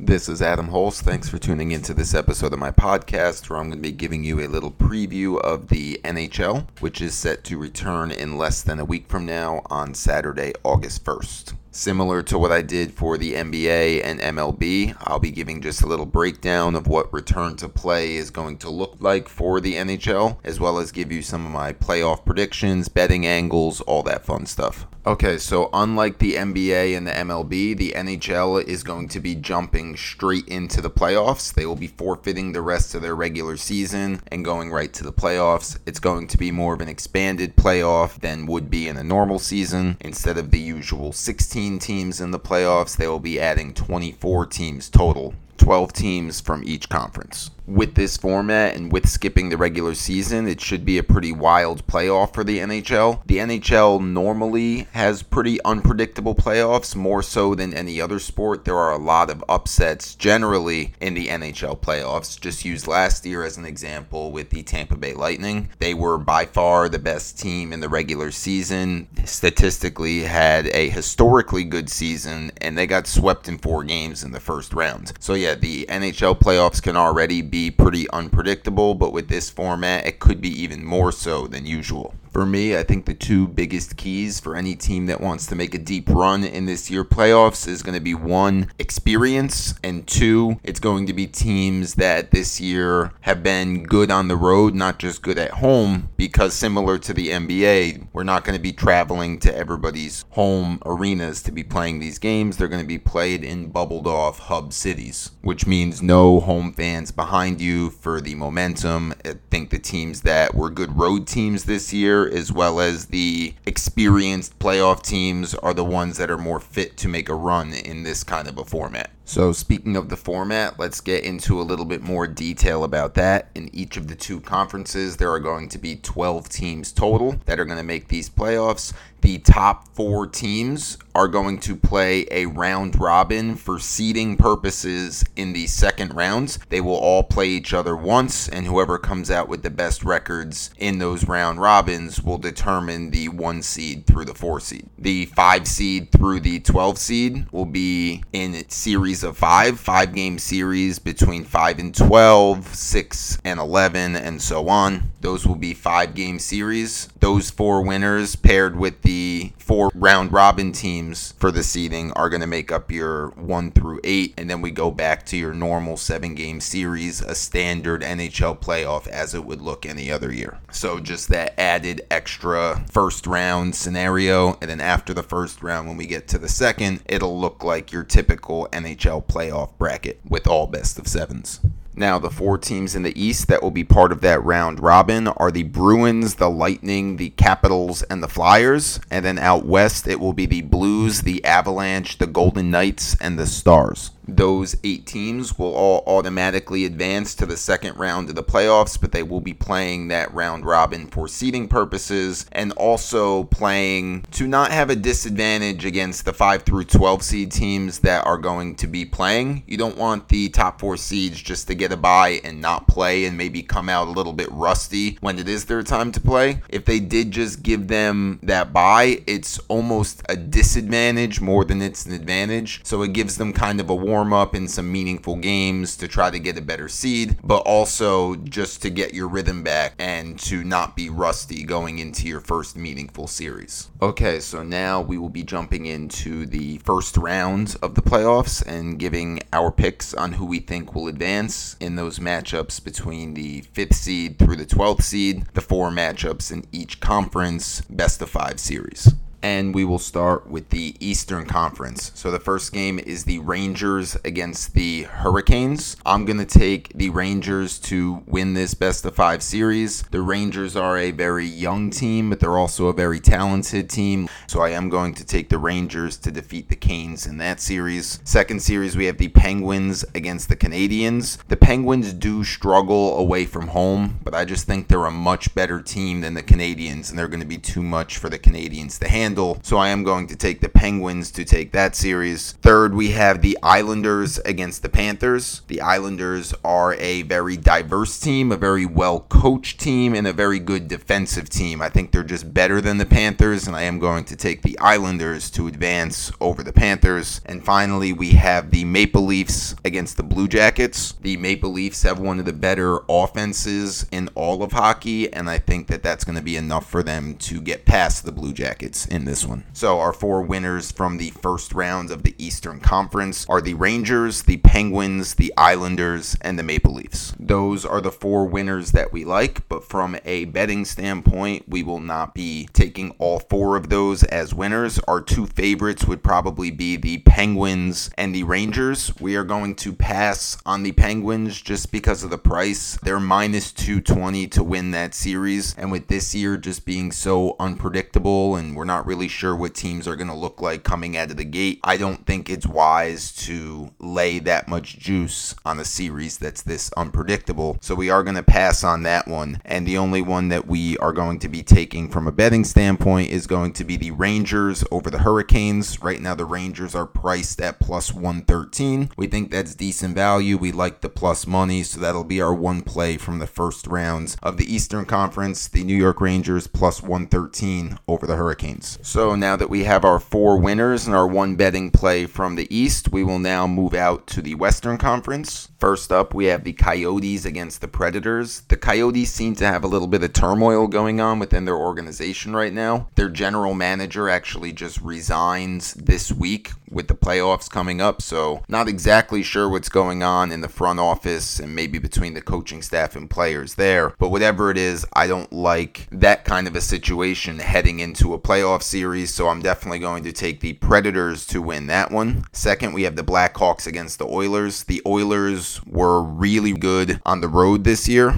This is Adam Holst. Thanks for tuning into this episode of my podcast where I'm going to be giving you a little preview of the NHL, which is set to return in less than a week from now on Saturday, August 1st. Similar to what I did for the NBA and MLB, I'll be giving just a little breakdown of what return to play is going to look like for the NHL, as well as give you some of my playoff predictions, betting angles, all that fun stuff. Okay, so unlike the NBA and the MLB, the NHL is going to be jumping straight into the playoffs. They will be forfeiting the rest of their regular season and going right to the playoffs. It's going to be more of an expanded playoff than would be in a normal season. Instead of the usual 16 teams in the playoffs, they will be adding 24 teams total, 12 teams from each conference with this format and with skipping the regular season, it should be a pretty wild playoff for the NHL. The NHL normally has pretty unpredictable playoffs, more so than any other sport. There are a lot of upsets generally in the NHL playoffs. Just use last year as an example with the Tampa Bay Lightning. They were by far the best team in the regular season, statistically, had a historically good season, and they got swept in four games in the first round. So, yeah, the NHL playoffs can already be be pretty unpredictable, but with this format, it could be even more so than usual. For me, I think the two biggest keys for any team that wants to make a deep run in this year playoffs is going to be one, experience, and two, it's going to be teams that this year have been good on the road, not just good at home, because similar to the NBA, we're not going to be traveling to everybody's home arenas to be playing these games. They're going to be played in bubbled off hub cities, which means no home fans behind you for the momentum. I think the teams that were good road teams this year as well as the experienced playoff teams, are the ones that are more fit to make a run in this kind of a format. So, speaking of the format, let's get into a little bit more detail about that. In each of the two conferences, there are going to be 12 teams total that are going to make these playoffs. The top four teams are going to play a round robin for seeding purposes in the second rounds. They will all play each other once, and whoever comes out with the best records in those round robins will determine the one seed through the four seed. The five seed through the 12 seed will be in series of five, five game series between 5 and 12, 6 and 11, and so on. Those will be five game series. Those four winners paired with the four round robin teams for the seeding are going to make up your one through eight. And then we go back to your normal seven game series, a standard NHL playoff as it would look any other year. So just that added extra first round scenario. And then after the first round, when we get to the second, it'll look like your typical NHL playoff bracket with all best of sevens. Now, the four teams in the East that will be part of that round robin are the Bruins, the Lightning, the Capitals, and the Flyers. And then out west, it will be the Blues, the Avalanche, the Golden Knights, and the Stars those eight teams will all automatically advance to the second round of the playoffs, but they will be playing that round robin for seeding purposes and also playing to not have a disadvantage against the 5 through 12 seed teams that are going to be playing. You don't want the top four seeds just to get a bye and not play and maybe come out a little bit rusty when it is their time to play. If they did just give them that bye, it's almost a disadvantage more than it's an advantage. So it gives them kind of a warm warm up in some meaningful games to try to get a better seed, but also just to get your rhythm back and to not be rusty going into your first meaningful series. Okay, so now we will be jumping into the first round of the playoffs and giving our picks on who we think will advance in those matchups between the 5th seed through the 12th seed, the four matchups in each conference, best of 5 series and we will start with the Eastern Conference. So the first game is the Rangers against the Hurricanes. I'm going to take the Rangers to win this best of 5 series. The Rangers are a very young team, but they're also a very talented team. So I am going to take the Rangers to defeat the Canes in that series. Second series we have the Penguins against the Canadiens. The Penguins do struggle away from home, but I just think they're a much better team than the Canadiens and they're going to be too much for the Canadiens to handle handle. So I am going to take the Penguins to take that series. Third, we have the Islanders against the Panthers. The Islanders are a very diverse team, a very well coached team, and a very good defensive team. I think they're just better than the Panthers, and I am going to take the Islanders to advance over the Panthers. And finally, we have the Maple Leafs against the Blue Jackets. The Maple Leafs have one of the better offenses in all of hockey, and I think that that's going to be enough for them to get past the Blue Jackets in this one. So, our four winners from the first round of the Eastern Conference are the Rangers, the Penguins, the Islanders, and the Maple Leafs. Those are the four winners that we like, but from a betting standpoint, we will not be taking all four of those as winners. Our two favorites would probably be the Penguins and the Rangers. We are going to pass on the Penguins just because of the price. They're minus 220 to win that series, and with this year just being so unpredictable and we're not really sure what teams are going to look like coming out of the gate, I don't think it's wise to lay that much juice on a series that's this unpredictable. So we are going to pass on that one. And the only one that we are going to be taking from a betting standpoint is going to be the Rangers over the Hurricanes. Right now, the Rangers are priced at plus 113. We think that's decent value. We like the plus money, so that'll be our one play from the first rounds of the Eastern Conference. The New York Rangers plus 113 over the Hurricanes. So now that we have our four winners and our one betting play from the East, we will now move out to the Western Conference. First up, we have the Coyotes against the Predators. The Coyotes seem to have a little bit of turmoil going on within their organization right now. Their general manager actually just resigns this week with the playoffs coming up, so not exactly sure what's going on in the front office and maybe between the coaching staff and players there. But whatever it is, I don't like that kind of a situation heading into a playoff series, so I'm definitely going to take the Predators to win that one. Second, we have the Blackhawks against the Oilers. The Oilers were really good on the road this year.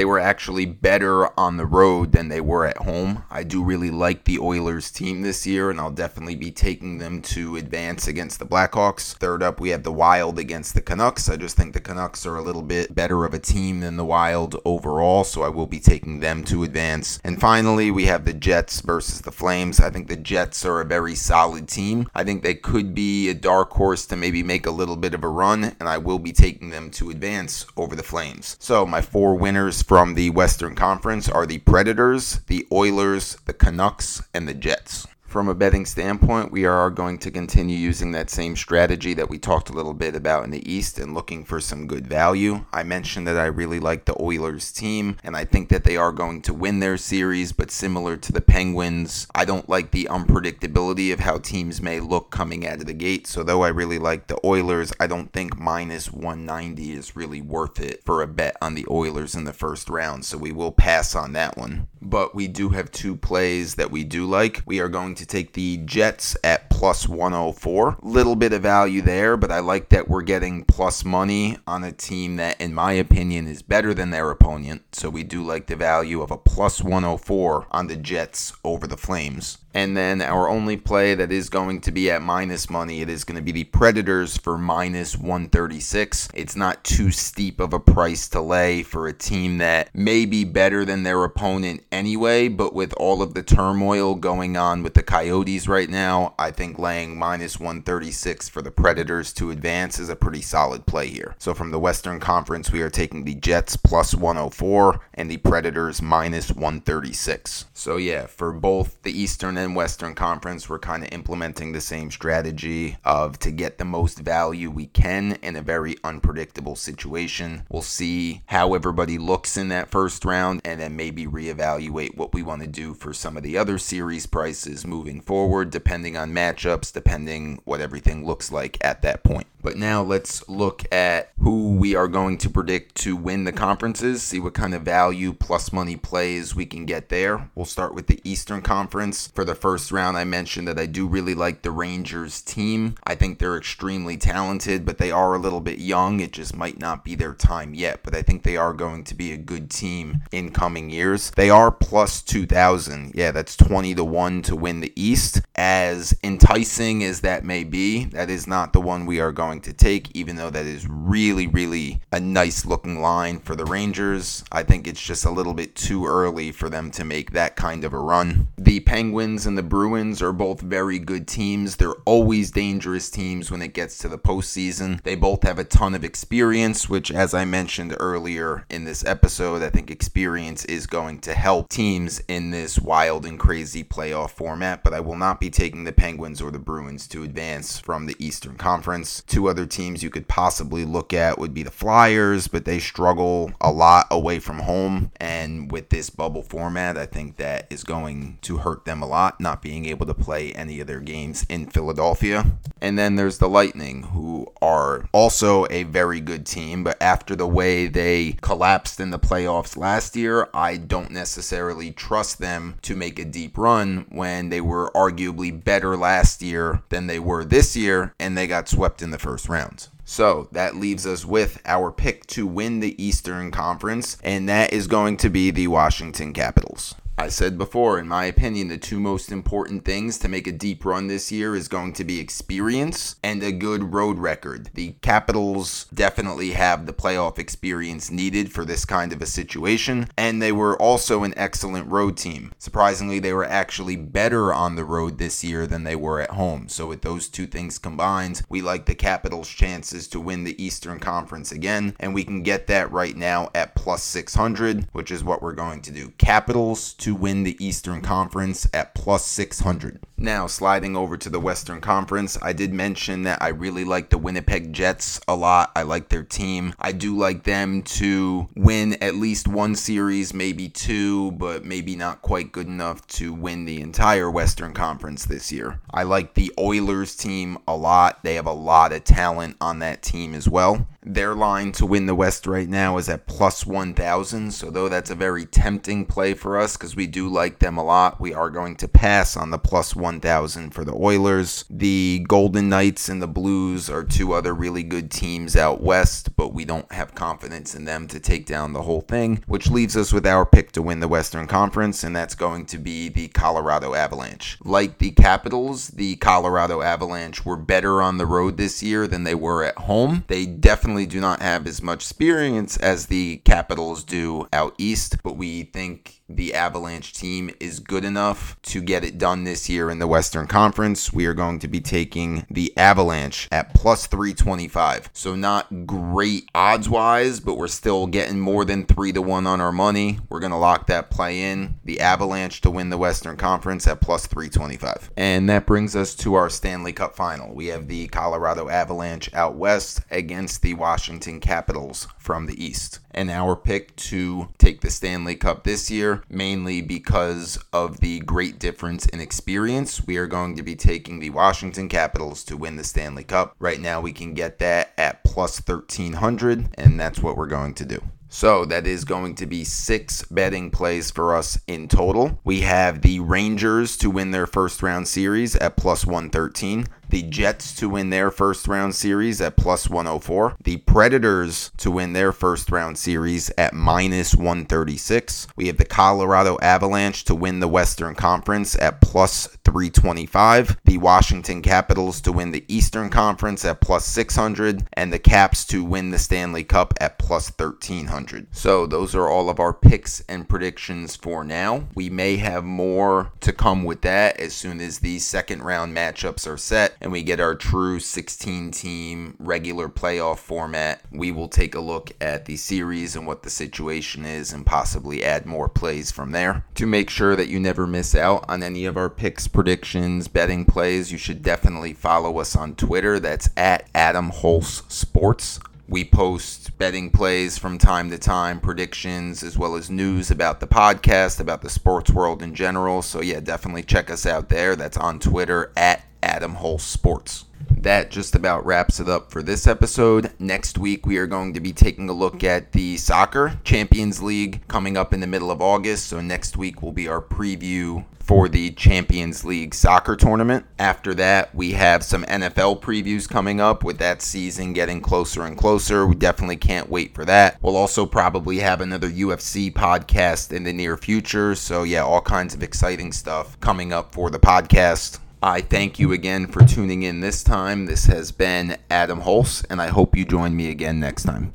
They were actually better on the road than they were at home. I do really like the Oilers team this year, and I'll definitely be taking them to advance against the Blackhawks. Third up, we have the Wild against the Canucks. I just think the Canucks are a little bit better of a team than the Wild overall, so I will be taking them to advance. And finally, we have the Jets versus the Flames. I think the Jets are a very solid team. I think they could be a dark horse to maybe make a little bit of a run, and I will be taking them to advance over the Flames. So, my four winners from the Western Conference are the Predators, the Oilers, the Canucks, and the Jets. From a betting standpoint, we are going to continue using that same strategy that we talked a little bit about in the East and looking for some good value. I mentioned that I really like the Oilers team, and I think that they are going to win their series, but similar to the Penguins, I don't like the unpredictability of how teams may look coming out of the gate. So, though I really like the Oilers, I don't think minus 190 is really worth it for a bet on the Oilers in the first round. So, we will pass on that one. But we do have two plays that we do like. We are going to take the Jets at plus 104. Little bit of value there, but I like that we're getting plus money on a team that, in my opinion, is better than their opponent. So we do like the value of a plus 104 on the Jets over the Flames. And then our only play that is going to be at minus money, it is going to be the Predators for minus 136. It's not too steep of a price to lay for a team that may be better than their opponent anyway, but with all of the turmoil going on with the Coyotes right now, I think laying minus 136 for the Predators to advance is a pretty solid play here. So from the Western Conference, we are taking the Jets plus 104 and the Predators minus 136. So yeah, for both the Eastern and Western Conference, we're kind of implementing the same strategy of to get the most value we can in a very unpredictable situation. We'll see how everybody looks in that first round and then maybe reevaluate what we want to do for some of the other series prices moving forward, depending on matchups, depending what everything looks like at that point. But now let's look at who we are going to predict to win the conferences, see what kind of value plus money plays we can get there. We'll start with the Eastern Conference. For the first round, I mentioned that I do really like the Rangers team. I think they're extremely talented, but they are a little bit young. It just might not be their time yet, but I think they are going to be a good team in coming years. They are plus 2,000. Yeah, that's 20 to 1 to win the East. As enticing as that may be, that is not the one we are going to take, even though that is really, really a nice looking line for the Rangers. I think it's just a little bit too early for them to make that kind of a run. The Penguins and the Bruins are both very good teams. They're always dangerous teams when it gets to the postseason. They both have a ton of experience, which, as I mentioned earlier in this episode, I think experience is going to help teams in this wild and crazy playoff format. But I will not be taking the Penguins or the Bruins to advance from the Eastern Conference. Two other teams you could possibly look at would be the Flyers, but they struggle a lot away from home. And with this bubble format, I think that is going to hurt them a lot, not being able to play any of their games in Philadelphia. And then there's the Lightning, who are also a very good team, but after the way they collapsed in the playoffs last year, I don't necessarily trust them to make a deep run when they were arguably better last year than they were this year, and they got swept in the first round. So that leaves us with our pick to win the Eastern Conference, and that is going to be the Washington Capitals. I said before, in my opinion, the two most important things to make a deep run this year is going to be experience and a good road record. The Capitals definitely have the playoff experience needed for this kind of a situation, and they were also an excellent road team. Surprisingly, they were actually better on the road this year than they were at home. So, with those two things combined, we like the Capitals' chances to win the Eastern Conference again, and we can get that right now at plus 600, which is what we're going to do. Capitals to win the Eastern Conference at plus 600. Now, sliding over to the Western Conference, I did mention that I really like the Winnipeg Jets a lot. I like their team. I do like them to win at least one series, maybe two, but maybe not quite good enough to win the entire Western Conference this year. I like the Oilers team a lot. They have a lot of talent on that team as well. Their line to win the West right now is at plus 1,000. So, though that's a very tempting play for us because we do like them a lot, we are going to pass on the plus 1,000 for the Oilers. The Golden Knights and the Blues are two other really good teams out West, but we don't have confidence in them to take down the whole thing, which leaves us with our pick to win the Western Conference, and that's going to be the Colorado Avalanche. Like the Capitals, the Colorado Avalanche were better on the road this year than they were at home. They definitely definitely do not have as much experience as the Capitals do out east, but we think the Avalanche team is good enough to get it done this year in the Western Conference. We are going to be taking the Avalanche at plus 325. So, not great odds wise, but we're still getting more than 3 to 1 on our money. We're going to lock that play in. The Avalanche to win the Western Conference at plus 325. And that brings us to our Stanley Cup final. We have the Colorado Avalanche out west against the Washington Capitals from the east. And our pick to take the Stanley Cup this year mainly because of the great difference in experience. We are going to be taking the Washington Capitals to win the Stanley Cup. Right now, we can get that at plus 1300, and that's what we're going to do. So that is going to be six betting plays for us in total. We have the Rangers to win their first round series at plus 113 the Jets to win their first round series at plus 104, the Predators to win their first round series at minus 136. We have the Colorado Avalanche to win the Western Conference at plus 325, the Washington Capitals to win the Eastern Conference at plus 600, and the Caps to win the Stanley Cup at plus 1300. So those are all of our picks and predictions for now. We may have more to come with that as soon as the second round matchups are set and we get our true 16 team regular playoff format, we will take a look at the series and what the situation is and possibly add more plays from there. To make sure that you never miss out on any of our picks, predictions, betting plays, you should definitely follow us on Twitter. That's at Adam Holz Sports. We post betting plays from time to time, predictions, as well as news about the podcast, about the sports world in general. So, yeah, definitely check us out there. That's on Twitter at Adam Holz Sports. That just about wraps it up for this episode. Next week, we are going to be taking a look at the soccer Champions League coming up in the middle of August. So, next week will be our preview for the Champions League soccer tournament. After that, we have some NFL previews coming up with that season getting closer and closer. We definitely can't wait for that. We'll also probably have another UFC podcast in the near future. So, yeah, all kinds of exciting stuff coming up for the podcast. I thank you again for tuning in this time. This has been Adam Holst, and I hope you join me again next time.